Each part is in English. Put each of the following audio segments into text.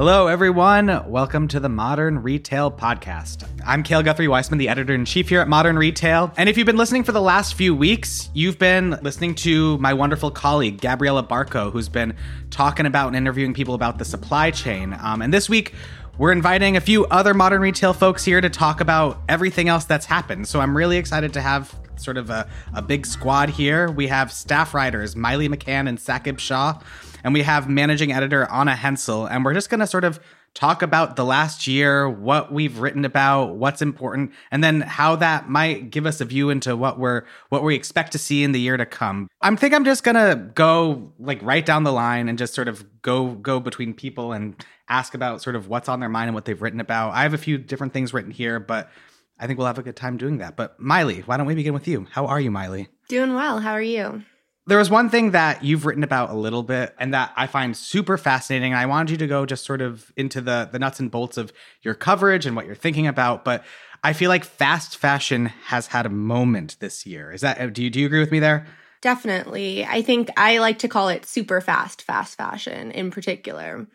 Hello, everyone. Welcome to the Modern Retail Podcast. I'm Cale Guthrie Weissman, the editor in chief here at Modern Retail. And if you've been listening for the last few weeks, you've been listening to my wonderful colleague, Gabriela Barkho, who's been talking about and interviewing people about the supply chain. Um, and this week, we're inviting a few other modern retail folks here to talk about everything else that's happened. So I'm really excited to have sort of a, a big squad here. We have staff writers Maile McCann and Saqib Shah and we have managing editor Anna Hensel, and we're just going to sort of talk about the last year, what we've written about, what's important, and then how that might give us a view into what we're what we expect to see in the year to come. I think I'm just gonna go like right down the line and just sort of go go between people and ask about sort of what's on their mind and what they've written about. I have a few different things written here, but I think we'll have a good time doing that. But Maile, why don't we begin with you? How are you, Maile? Doing well. How are you? There was one thing that you've written about a little bit and that I find super fascinating. I wanted you to go just sort of into the the nuts and bolts of your coverage and what you're thinking about, but I feel like fast fashion has had a moment this year. Is that do you do you agree with me there? Definitely. I think I like to call it super fast fast fashion in particular.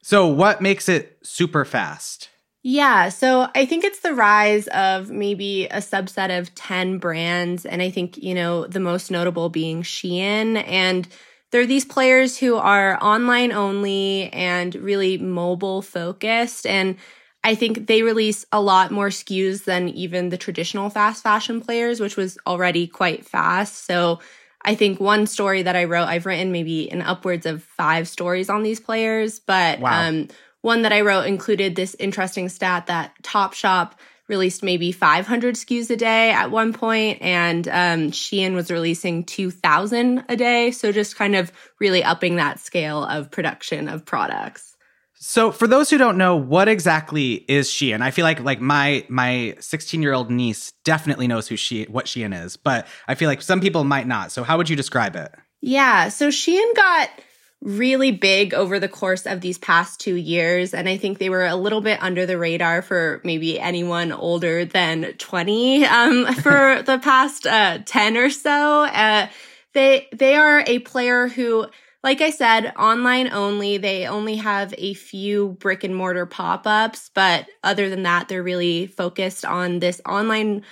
So, what makes it super fast? Yeah, so I think it's the rise of maybe a subset of 10 brands. And I think, you know, the most notable being Shein. And there are these players who are online only and really mobile focused. And I think they release a lot more SKUs than even the traditional fast fashion players, which was already quite fast. So I think one story that I wrote, I've written maybe in upwards of five stories on these players, but wow. um, one that I wrote included this interesting stat that Topshop released maybe 500 SKUs a day at one point, and um, Shein was releasing 2,000 a day. So just kind of really upping that scale of production of products. So, for those who don't know, what exactly is Shein? I feel like like my my 16 year old niece definitely knows who she what Shein is, but I feel like some people might not. So, how would you describe it? Yeah, so Shein got really big over the course of these past two years. And I think they were a little bit under the radar for maybe anyone older than 20 um, for the past uh, 10 or so. Uh, they, they are a player who, like I said, online only. They only have a few brick and mortar pop ups, but other than that, they're really focused on this online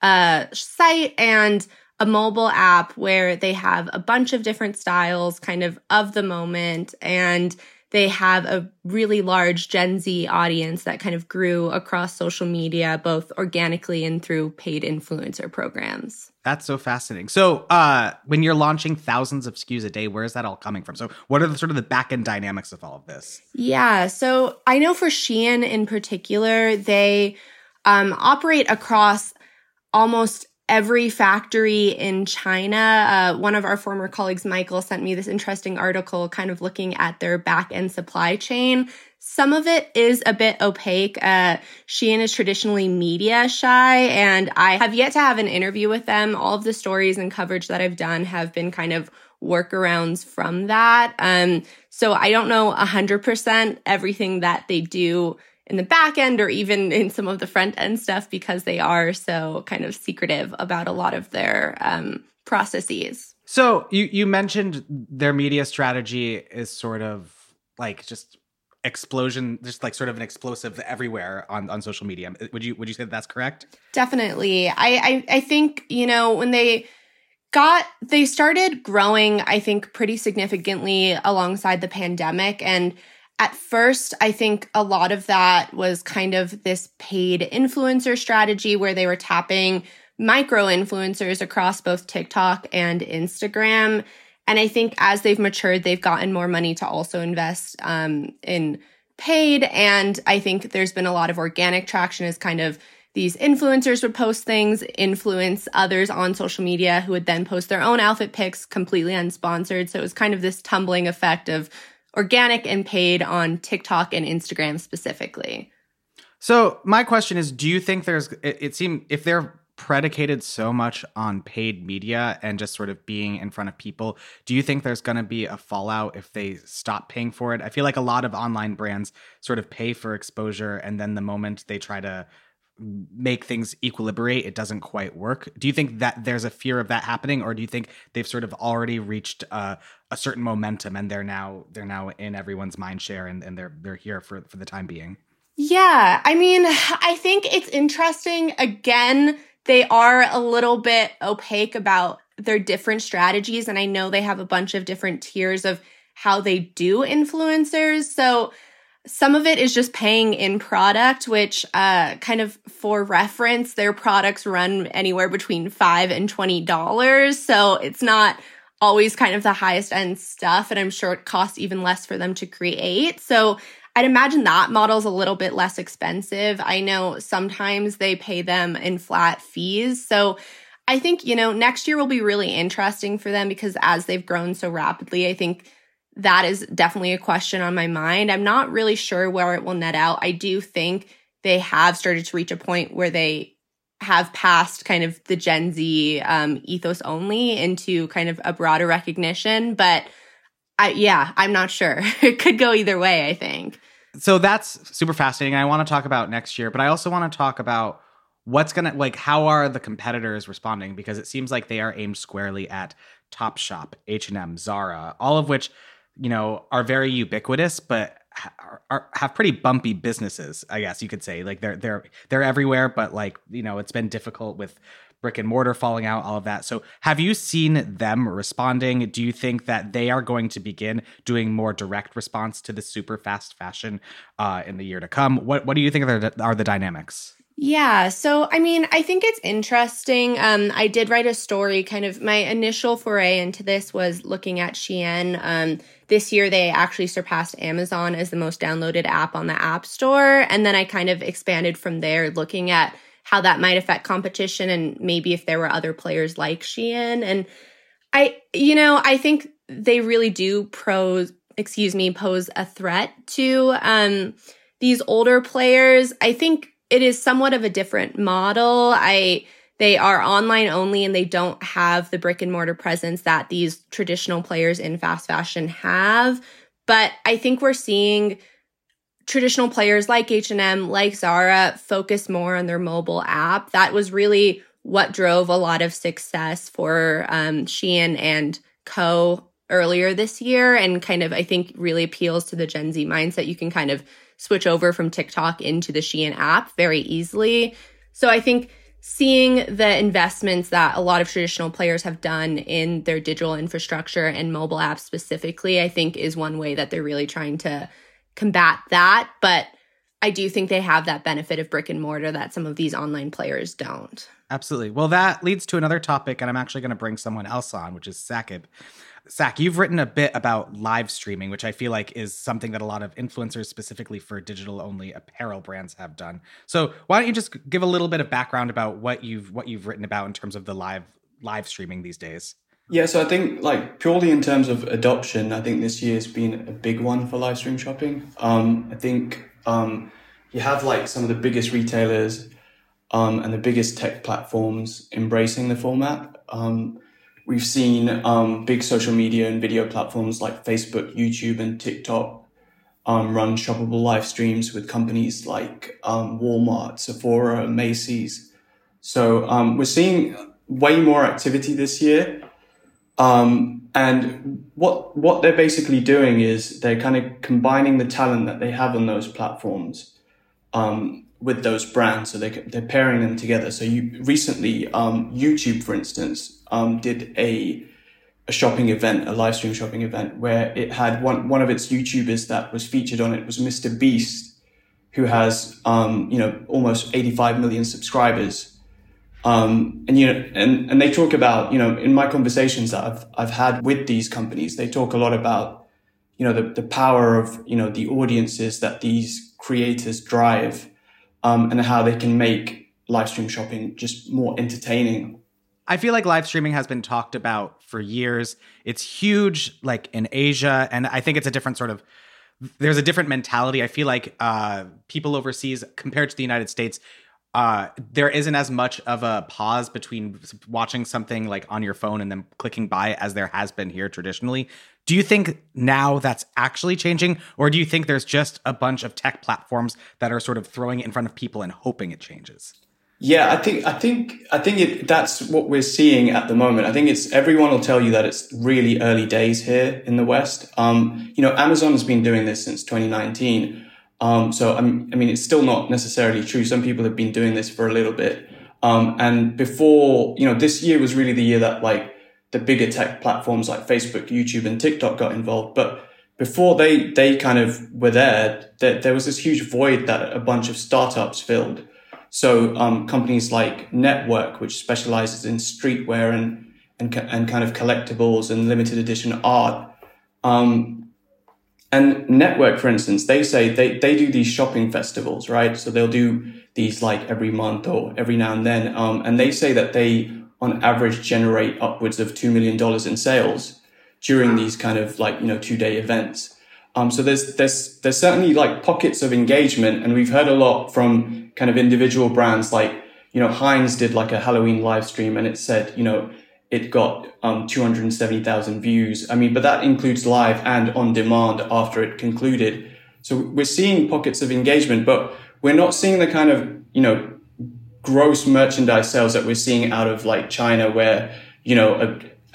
uh, site and a mobile app where they have a bunch of different styles kind of of the moment and they have a really large Gen Z audience that kind of grew across social media, both organically and through paid influencer programs. That's so fascinating. So, uh, when you're launching thousands of SKUs a day, where is that all coming from? So, what are the sort of the back end dynamics of all of this? Yeah. So, I know for Shein in particular, they um, operate across almost every factory in China. Uh, one of our former colleagues, Michael, sent me this interesting article kind of looking at their back end supply chain. Some of it is a bit opaque. Uh, Shein is traditionally media shy, and I have yet to have an interview with them. All of the stories and coverage that I've done have been kind of workarounds from that. Um, so I don't know 100% everything that they do in the back end or even in some of the front end stuff because they are so kind of secretive about a lot of their um, processes. So you you mentioned their media strategy is sort of like just explosion just like sort of an explosive everywhere on on social media. Would you would you say that that's correct? Definitely. I, I i think you know when they got they started growing i think pretty significantly alongside the pandemic. And at first, I think a lot of that was kind of this paid influencer strategy where they were tapping micro influencers across both TikTok and Instagram. And I think as they've matured, they've gotten more money to also invest um, in paid. And I think there's been a lot of organic traction as kind of these influencers would post things, influence others on social media who would then post their own outfit pics completely unsponsored. So it was kind of this tumbling effect of organic and paid on TikTok and Instagram specifically. So my question is, do you think there's it, it seemed if they're predicated so much on paid media and just sort of being in front of people, do you think there's going to be a fallout if they stop paying for it? I feel like a lot of online brands sort of pay for exposure and then the moment they try to make things equilibrate, it doesn't quite work. Do you think that there's a fear of that happening, or do you think they've sort of already reached uh, a certain momentum and they're now they're now in everyone's mind share and, and they're they're here for for the time being? Yeah, I mean, I think it's interesting. Again, they are a little bit opaque about their different strategies, and I know they have a bunch of different tiers of how they do influencers. So some of it is just paying in product, which, uh, kind of for reference, their products run anywhere between five and twenty dollars. So it's not always kind of the highest end stuff, and I'm sure it costs even less for them to create. So I'd imagine that model's a little bit less expensive. I know sometimes they pay them in flat fees. So I think, you know, next year will be really interesting for them because as they've grown so rapidly, I think that is definitely a question on my mind. I'm not really sure where it will net out. I do think they have started to reach a point where they have passed kind of the Gen Z um, ethos only into kind of a broader recognition. But I, yeah, I'm not sure. it could go either way, I think. So that's super fascinating. I want to talk about next year, but I also want to talk about what's going to, like, how are the competitors responding? Because it seems like they are aimed squarely at Topshop, H&M, Zara, all of which you know, are very ubiquitous, but are, are, have pretty bumpy businesses. I guess you could say like they're they're they're everywhere, but like you know, it's been difficult with brick and mortar falling out, all of that. So, have you seen them responding? Do you think that they are going to begin doing more direct response to the super fast fashion uh, in the year to come? What What do you think are the, are the dynamics? Yeah. So, I mean, I think it's interesting. Um, I did write a story, kind of my initial foray into this was looking at Shein. Um, this year, they actually surpassed Amazon as the most downloaded app on the App Store. And then I kind of expanded from there, looking at how that might affect competition and maybe if there were other players like Shein. And I, you know, I think they really do pros, excuse me, pose a threat to um, these older players. I think it is somewhat of a different model. I they are online only and they don't have the brick and mortar presence that these traditional players in fast fashion have. But I think we're seeing traditional players like H&M, like Zara focus more on their mobile app. That was really what drove a lot of success for um, Shein and Co earlier this year and kind of I think really appeals to the Gen Z mindset. You can kind of switch over from TikTok into the Shein app very easily. So I think seeing the investments that a lot of traditional players have done in their digital infrastructure and mobile apps specifically, I think is one way that they're really trying to combat that. But I do think they have that benefit of brick and mortar that some of these online players don't. Absolutely. Well, that leads to another topic, and I'm actually going to bring someone else on, which is Saqib. Sak, you've written a bit about live streaming, which I feel like is something that a lot of influencers, specifically for digital only apparel brands, have done. So why don't you just give a little bit of background about what you've what you've written about in terms of the live live streaming these days? Yeah, so I think like purely in terms of adoption, I think this year has been a big one for live stream shopping. Um, I think um, you have like some of the biggest retailers um, and the biggest tech platforms embracing the format. Um, We've seen um, big social media and video platforms like Facebook, YouTube, and TikTok um, run shoppable live streams with companies like um, Walmart, Sephora, and Macy's. So um, we're seeing way more activity this year. Um, and what what they're basically doing is they're kind of combining the talent that they have on those platforms um, with those brands. So they, they're pairing them together. So you recently, um, YouTube, for instance, um, did a, a shopping event, a live stream shopping event where it had one, one of its YouTubers that was featured on it was Mr. Beast, who has, um, you know, almost 85 million subscribers. Um, and, you know, and, and they talk about, you know, in my conversations that I've, I've had with these companies, they talk a lot about, you know, the, the power of, you know, the audiences that these creators drive um, and how they can make live stream shopping just more entertaining. I feel like live streaming has been talked about for years. It's huge, like in Asia, and I think it's a different sort of. There's a different mentality. I feel like uh, people overseas, compared to the United States, uh, there isn't as much of a pause between watching something like on your phone and then clicking buy as there has been here traditionally. Do you think now that's actually changing, or do you think there's just a bunch of tech platforms that are sort of throwing it in front of people and hoping it changes? Yeah, I think I think I think it, that's what we're seeing at the moment. I think it's everyone will tell you that it's really early days here in the West. Um, you know, Amazon has been doing this since 2019. Um, so I'm, i mean, it's still not necessarily true. Some people have been doing this for a little bit. Um, and before, you know, this year was really the year that like the bigger tech platforms like Facebook, YouTube, and TikTok got involved. But before they they kind of were there, there, there was this huge void that a bunch of startups filled. So um, companies like NTWRK, which specializes in streetwear and and, and kind of collectibles and limited edition art. And NTWRK, for instance, they say they, they do these shopping festivals, right? So they'll do these like every month or every now and then. Um, and they say that they, on average, generate upwards of $2 million in sales during these kind of like, you know, two day events. Um, so there's, there's, there's certainly like pockets of engagement. And we've heard a lot from kind of individual brands like, you know, Heinz did like a Halloween live stream and it said, you know, it got um, 270,000 views. I mean, but that includes live and on demand after it concluded. So we're seeing pockets of engagement, but we're not seeing the kind of, you know, gross merchandise sales that we're seeing out of like China where, you know, a,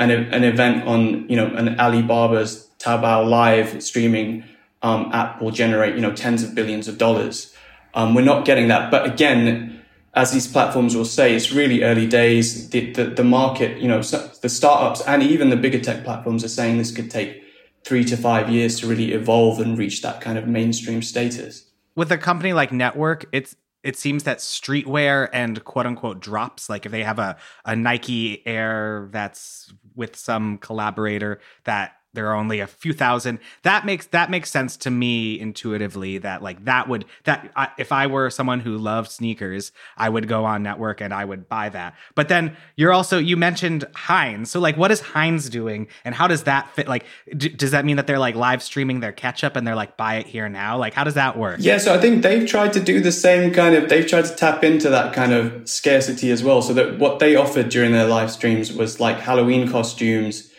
an, an event on, you know, an Alibaba's Taobao live streaming um, app will generate, you know, tens of billions of dollars. Um, we're not getting that. But again, as these platforms will say, it's really early days. The, the, the market, you know, the startups and even the bigger tech platforms are saying this could take three to five years to really evolve and reach that kind of mainstream status. With a company like NTWRK, it's it seems that streetwear and quote unquote drops, like if they have a, a Nike Air that's with some collaborator that there are only a few thousand. That makes that makes sense to me intuitively that like that would that I, if i were someone who loved sneakers i would go on NTWRK and i would buy that. But then you're also you mentioned heinz. So like what is heinz doing and how does that fit like d- does that mean that they're like live streaming their ketchup and they're like buy it here now? Like how does that work? Yeah so i think they've tried to do the same kind of they've tried to tap into that kind of scarcity as well so that what they offered during their live streams was like halloween costumes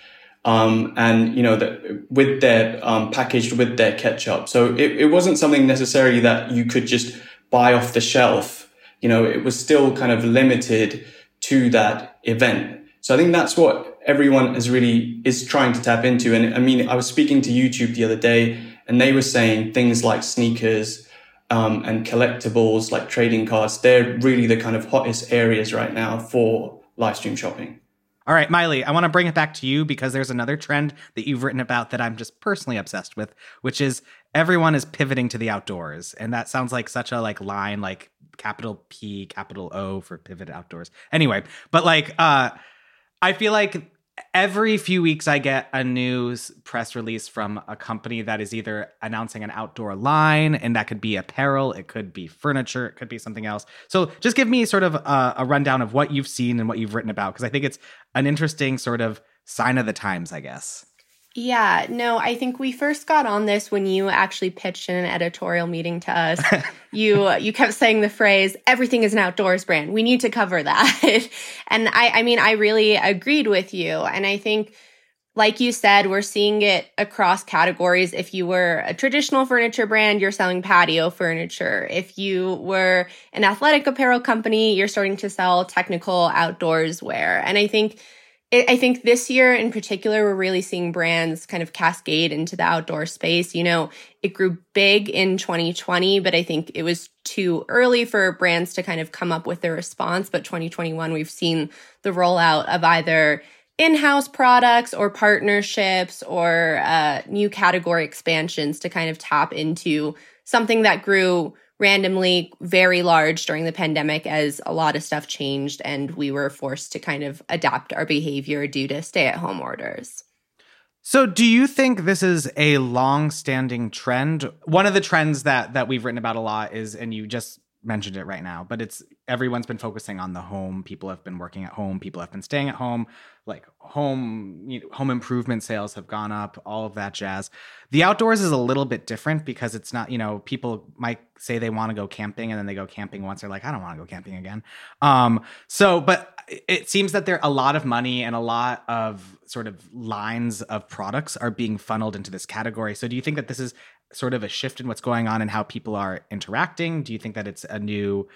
um, and you know that with their um, packaged with their ketchup. So it, it wasn't something necessarily that you could just buy off the shelf. You know, it was still kind of limited to that event. So I think that's what everyone is really is trying to tap into. And I mean, I was speaking to YouTube the other day, and they were saying things like sneakers. Um, and collectibles like trading cards, they're really the kind of hottest areas right now for live stream shopping. All right, Maile, I want to bring it back to you because there's another trend that you've written about that I'm just personally obsessed with, which is everyone is pivoting to the outdoors. And that sounds like such a like line like capital P, capital O for pivot outdoors. Anyway, but like uh I feel like every few weeks I get a news press release from a company that is either announcing an outdoor line and that could be apparel, it could be furniture, it could be something else. So just give me sort of a, a rundown of what you've seen and what you've written about because I think it's an interesting sort of sign of the times, I guess. Yeah, no, I think we first got on this when you actually pitched in an editorial meeting to us. you you kept saying the phrase everything is an outdoors brand. We need to cover that. and I I mean, I really agreed with you and I think like you said, we're seeing it across categories. If you were a traditional furniture brand, you're selling patio furniture. If you were an athletic apparel company, you're starting to sell technical outdoors wear. And I think I think this year in particular, we're really seeing brands kind of cascade into the outdoor space. You know, it grew big in 2020, but I think it was too early for brands to kind of come up with their response. But 2021, we've seen the rollout of either in-house products or partnerships or uh, new category expansions to kind of tap into something that grew randomly very large during the pandemic as a lot of stuff changed and we were forced to kind of adapt our behavior due to stay at home orders. So, do you think this is a long-standing trend? One of the trends that that we've written about a lot is, and you just mentioned it right now, but it's everyone's been focusing on the home. People have been working at home. People have been staying at home. like home you know, home improvement sales have gone up, all of that jazz. The outdoors is a little bit different because it's not, you know, people might say they want to go camping and then they go camping once they're like I don't want to go camping again. Um so but it seems that there a lot of money and a lot of sort of lines of products are being funneled into this category. So do you think that this is sort of a shift in what's going on and how people are interacting? Do you think that it's a new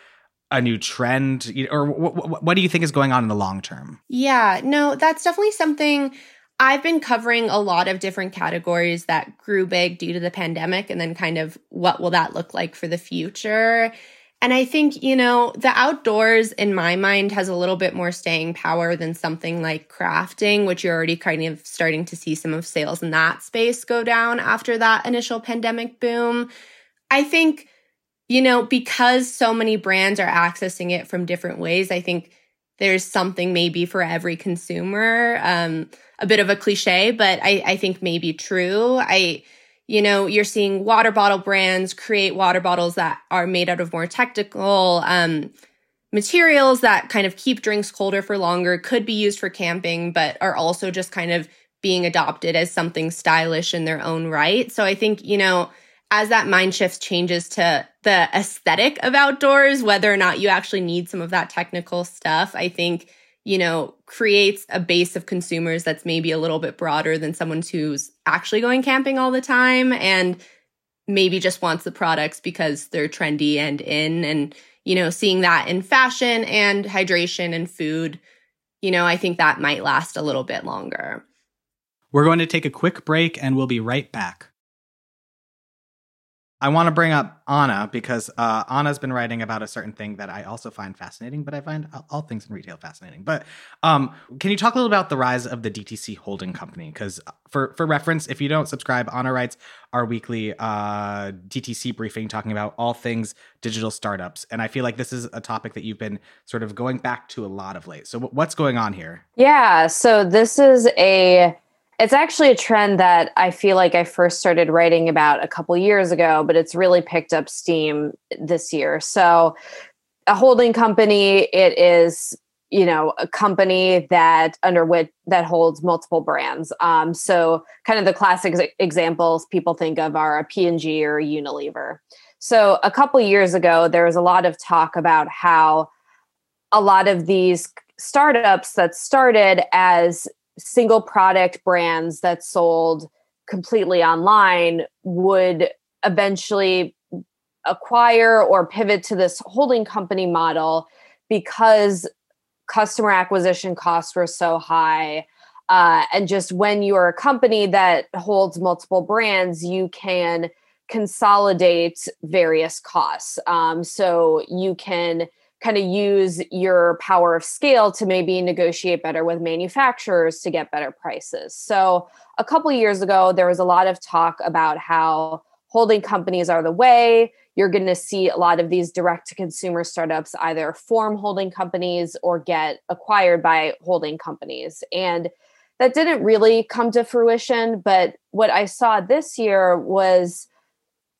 a new trend or what, what do you think is going on in the long term? Yeah, no, that's definitely something I've been covering a lot of different categories that grew big due to the pandemic and then kind of what will that look like for the future. And I think, you know, the outdoors in my mind has a little bit more staying power than something like crafting, which you're already kind of starting to see some of sales in that space go down after that initial pandemic boom. I think, you know, because so many brands are accessing it from different ways, I think there's something maybe for every consumer. Um, a bit of a cliche, but I, I think maybe true. I, you know, you're seeing water bottle brands create water bottles that are made out of more technical um, materials that kind of keep drinks colder for longer, could be used for camping, but are also just kind of being adopted as something stylish in their own right. So I think, you know, as that mind shift changes to the aesthetic of outdoors, whether or not you actually need some of that technical stuff, I think you know, creates a base of consumers that's maybe a little bit broader than someone who's actually going camping all the time and maybe just wants the products because they're trendy and in and you know, seeing that in fashion and hydration and food, you know, I think that might last a little bit longer. We're going to take a quick break and we'll be right back. I want to bring up Anna because uh, Anna's been writing about a certain thing that I also find fascinating, but I find all things in retail fascinating. But um, can you talk a little about the rise of the DTC holding company? Because uh, for for reference, if you don't subscribe, Anna writes our weekly uh, DTC briefing talking about all things digital startups, and I feel like this is a topic that you've been sort of going back to a lot of late. So what's going on here? Yeah, so this is a it's actually a trend that I feel like I first started writing about a couple years ago, but it's really picked up steam this year. So, a holding company, it is you know a company that under which that holds multiple brands um, so kind of the classic examples people think of are a p&g or a unilever so a couple years ago there was a lot of talk about how a lot of these startups that started as single product brands that sold completely online would eventually acquire or pivot to this holding company model because customer acquisition costs were so high. Uh, and just when you're a company that holds multiple brands, you can consolidate various costs. Um, so you can kind of use your power of scale to maybe negotiate better with manufacturers to get better prices. So, a couple years ago, there was a lot of talk about how holding companies are the way. You're going to see a lot of these direct to consumer startups either form holding companies or get acquired by holding companies. And that didn't really come to fruition. But what I saw this year was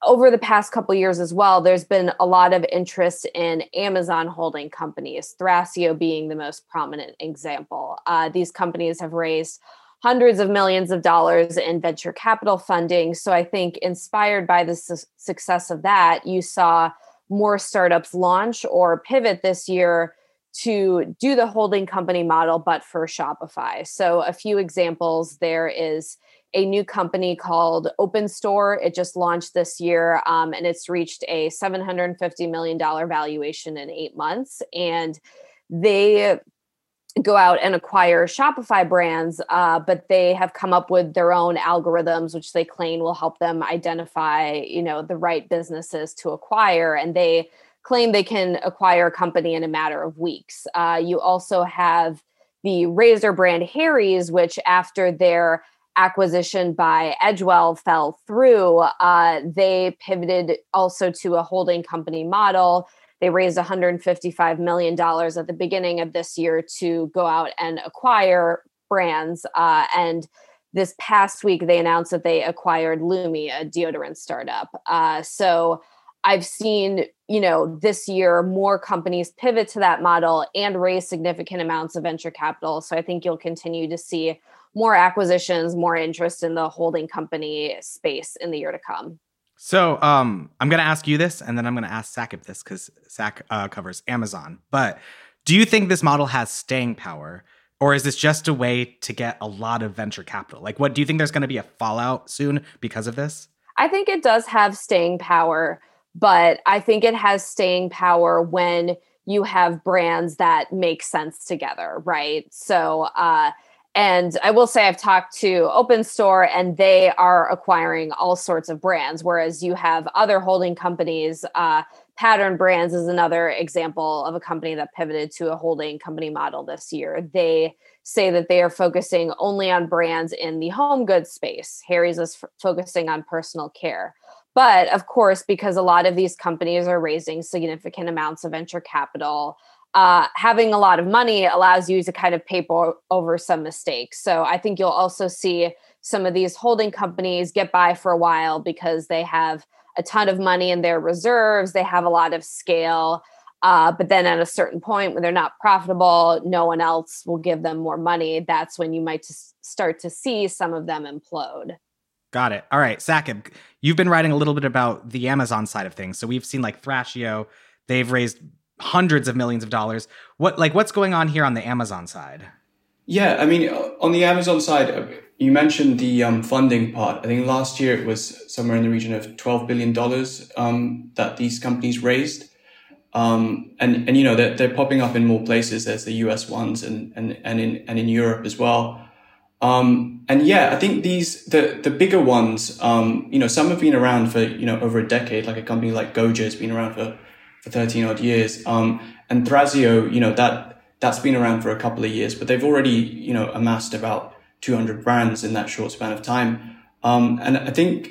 over the past couple years as well, there's been a lot of interest in Amazon holding companies, Thrasio being the most prominent example. Uh, these companies have raised hundreds of millions of dollars in venture capital funding. So I think inspired by the su- success of that, you saw more startups launch or pivot this year to do the holding company model, but for Shopify. So a few examples there is a new company called OpenStore. It just launched this year um, and it's reached a $750 million valuation in eight months. And they go out and acquire Shopify brands, uh, but they have come up with their own algorithms, which they claim will help them identify, you know, the right businesses to acquire. And they claim they can acquire a company in a matter of weeks. Uh, you also have the razor brand Harry's, which after their acquisition by Edgewell fell through, uh, they pivoted also to a holding company model. They raised $155 million at the beginning of this year to go out and acquire brands. Uh, and this past week, they announced that they acquired Lume, a deodorant startup. Uh, so I've seen, you know, this year more companies pivot to that model and raise significant amounts of venture capital. So I think you'll continue to see more acquisitions, more interest in the holding company space in the year to come. So um, I'm going to ask you this, and then I'm going to ask Saqib this because Sak uh, covers Amazon. But do you think this model has staying power? Or is this just a way to get a lot of venture capital? Like, what do you think there's going to be a fallout soon because of this? I think it does have staying power, but I think it has staying power when you have brands that make sense together, right? So, uh, and I will say, I've talked to OpenStore and they are acquiring all sorts of brands, whereas you have other holding companies. Uh, Pattern Brands is another example of a company that pivoted to a holding company model this year. They say that they are focusing only on brands in the home goods space. Harry's is f- focusing on personal care. But of course, because a lot of these companies are raising significant amounts of venture capital, uh, having a lot of money allows you to kind of paper over some mistakes. So I think you'll also see some of these holding companies get by for a while because they have a ton of money in their reserves, they have a lot of scale. Uh, but then at a certain point when they're not profitable, no one else will give them more money. That's when you might start to see some of them implode. Got it. All right, Saqib, you've been writing a little bit about the Amazon side of things. So we've seen like Thrasio, they've raised hundreds of millions of dollars. What like what's going on here on the Amazon side? Yeah, I mean, on the Amazon side, uh, you mentioned the um, funding part. I think last year it was somewhere in the region of $12 billion um, that these companies raised. Um, and, and, you know, they're, they're popping up in more places. There's the US ones and, and, and in, and in Europe as well. Um, and yeah, I think these, the, the bigger ones, um, you know, some have been around for, you know, over a decade, like a company like Goja has been around for, for 13 odd years. Um, and Thrasio, you know, that, that's been around for a couple of years, but they've already, you know, amassed about 200 brands in that short span of time. Um, and I think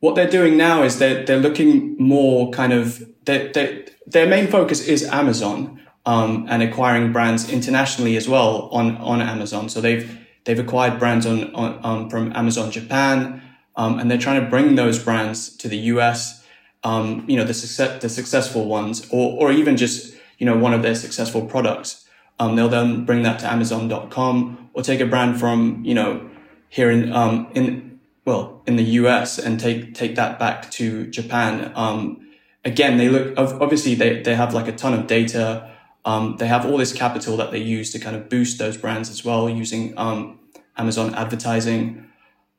what they're doing now is they're, they're looking more kind of, they their main focus is Amazon, um, and acquiring brands internationally as well on, on Amazon. So they've, they've acquired brands on, on, um, from Amazon Japan, um, and they're trying to bring those brands to the US, um, you know, the success, the successful ones, or, or even just, you know, one of their successful products. Um, they'll then bring that to Amazon.com or take a brand from, you know, here in, um, in, well, in the US and take, take that back to Japan. Um, again, they look, obviously they, they have like a ton of data. Um, they have all this capital that they use to kind of boost those brands as well using, um, Amazon advertising.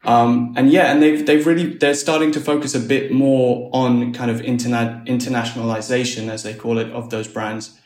Um, and yeah, and they've, they've really, they're starting to focus a bit more on kind of internet, internationalization, as they call it, of those brands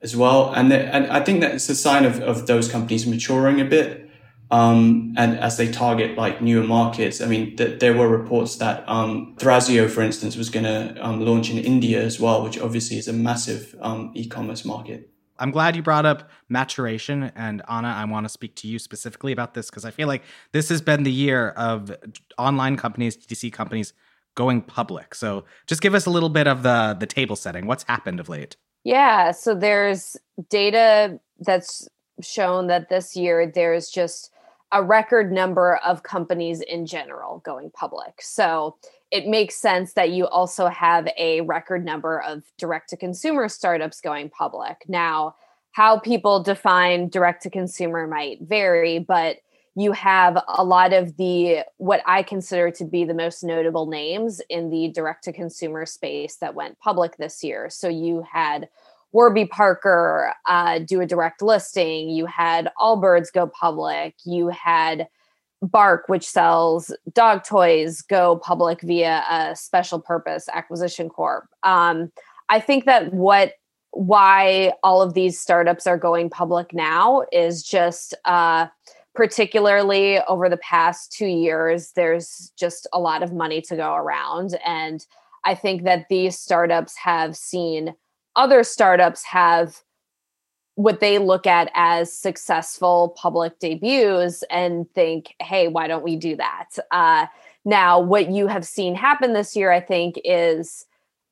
as well. And, and I think that it's a sign of, of those companies maturing a bit. Um, and as they target like newer markets, I mean, th- there were reports that, um, Thrasio, for instance, was going to, um, launch in India as well, which obviously is a massive, um, e-commerce market. I'm glad you brought up maturation. And Anna, I want to speak to you specifically about this because I feel like this has been the year of online companies, DTC companies going public. So just give us a little bit of the the table setting. What's happened of late? Yeah, so there's data that's shown that this year there's just a record number of companies in general going public. So it makes sense that you also have a record number of direct to consumer startups going public. Now, how people define direct to consumer might vary, but you have a lot of the what I consider to be the most notable names in the direct to consumer space that went public this year. So you had Warby Parker uh, do a direct listing, you had Allbirds go public, you had Bark, which sells dog toys, go public via a special purpose acquisition corp. Um, I think that what why all of these startups are going public now is just uh, particularly over the past two years, there's just a lot of money to go around. And I think that these startups have seen other startups have what they look at as successful public debuts and think, hey, why don't we do that? Uh, now, what you have seen happen this year, I think, is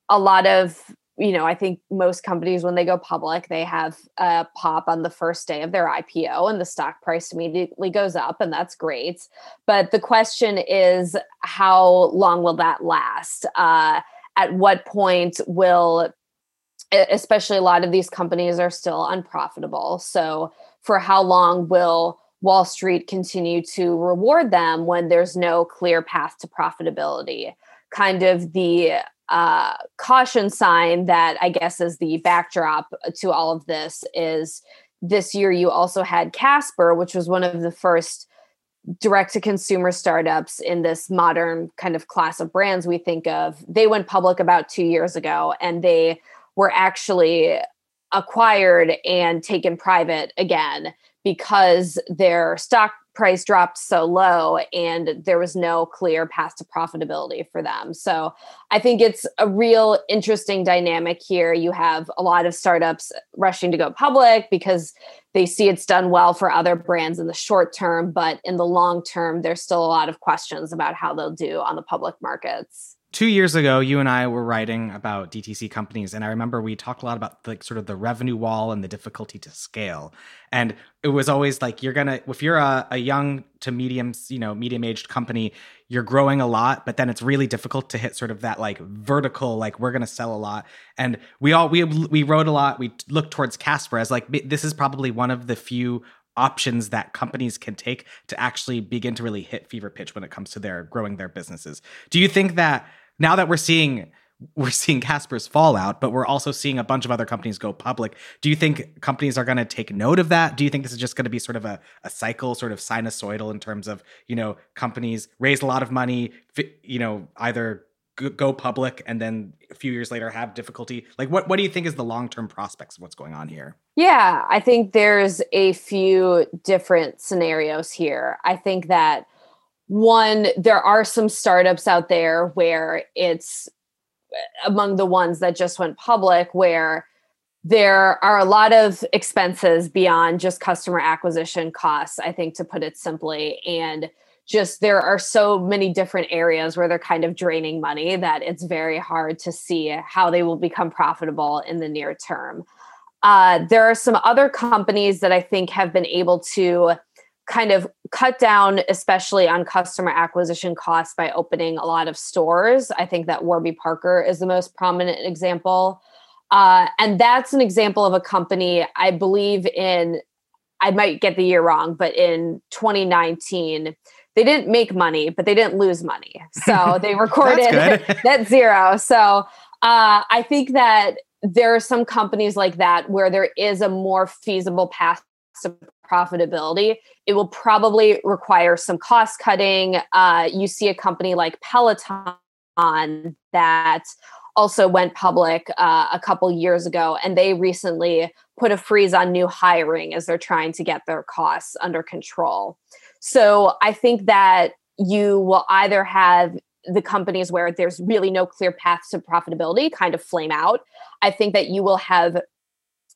a lot of you know, I think most companies, when they go public, they have a pop on the first day of their IPO and the stock price immediately goes up, and that's great. But the question is, how long will that last? Uh, at what point will especially a lot of these companies are still unprofitable so for how long will wall street continue to reward them when there's no clear path to profitability kind of the uh, caution sign that i guess is the backdrop to all of this is this year you also had casper which was one of the first direct to consumer startups in this modern kind of class of brands we think of. They went public about two years ago and they were actually acquired and taken private again because their stock price dropped so low and there was no clear path to profitability for them. So I think it's a real interesting dynamic here. You have a lot of startups rushing to go public because they see it's done well for other brands in the short term, but in the long term, there's still a lot of questions about how they'll do on the public markets two years ago, you and I were writing about DTC companies, and I remember we talked a lot about like sort of the revenue wall and the difficulty to scale. And it was always like you're gonna if you're a, a young to medium, you know, medium aged company, you're growing a lot, but then it's really difficult to hit sort of that like vertical, like we're gonna sell a lot. And we all we we wrote a lot. We looked towards Casper as like this is probably one of the few options that companies can take to actually begin to really hit fever pitch when it comes to their growing their businesses. Do you think that now that we're seeing we're seeing Casper's fallout, but we're also seeing a bunch of other companies go public. Do you think companies are going to take note of that? Do you think this is just going to be sort of a, a cycle, sort of sinusoidal in terms of, you know, companies raise a lot of money, you know, either go public and then a few years later have difficulty? Like, what, what do you think is the long term prospects of what's going on here? Yeah, I think there's a few different scenarios here. I think that one there are some startups out there where it's among the ones that just went public where there are a lot of expenses beyond just customer acquisition costs i think to put it simply. And just there are so many different areas where they're kind of draining money that it's very hard to see how they will become profitable in the near term. Uh, there are some other companies that i think have been able to kind of cut down, especially on customer acquisition costs by opening a lot of stores. I think that Warby Parker is the most prominent example. Uh, and that's an example of a company I believe in, I might get the year wrong, but in 2019, they didn't make money, but they didn't lose money. So they recorded net zero. So uh, I think that there are some companies like that where there is a more feasible path to profitability, it will probably require some cost cutting. Uh, you see a company like Peloton that also went public uh, a couple years ago, and they recently put a freeze on new hiring as they're trying to get their costs under control. So I think that you will either have the companies where there's really no clear path to profitability kind of flame out. I think that you will have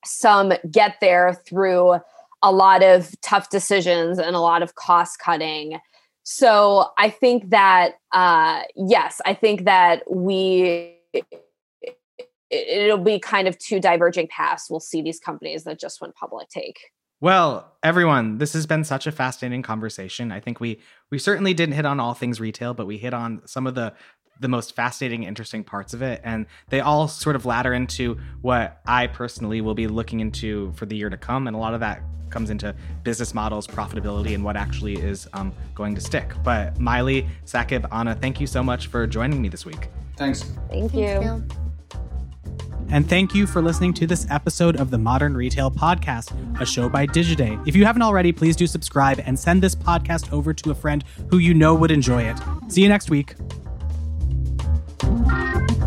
some get there through a lot of tough decisions and a lot of cost cutting. So I think that uh, yes, I think that we it'll be kind of two diverging paths. We'll see these companies that just went public take. Well, everyone, this has been such a fascinating conversation. I think we we certainly didn't hit on all things retail, but we hit on some of the the most fascinating, interesting parts of it. And they all sort of ladder into what I personally will be looking into for the year to come. And a lot of that comes into business models, profitability, and what actually is um, going to stick. But Maile, Saqib, Anna, thank you so much for joining me this week. Thanks. Thank you. And thank you for listening to this episode of the Modern Retail Podcast, a show by Digiday. If you haven't already, please do subscribe and send this podcast over to a friend who you know would enjoy it. See you next week. Música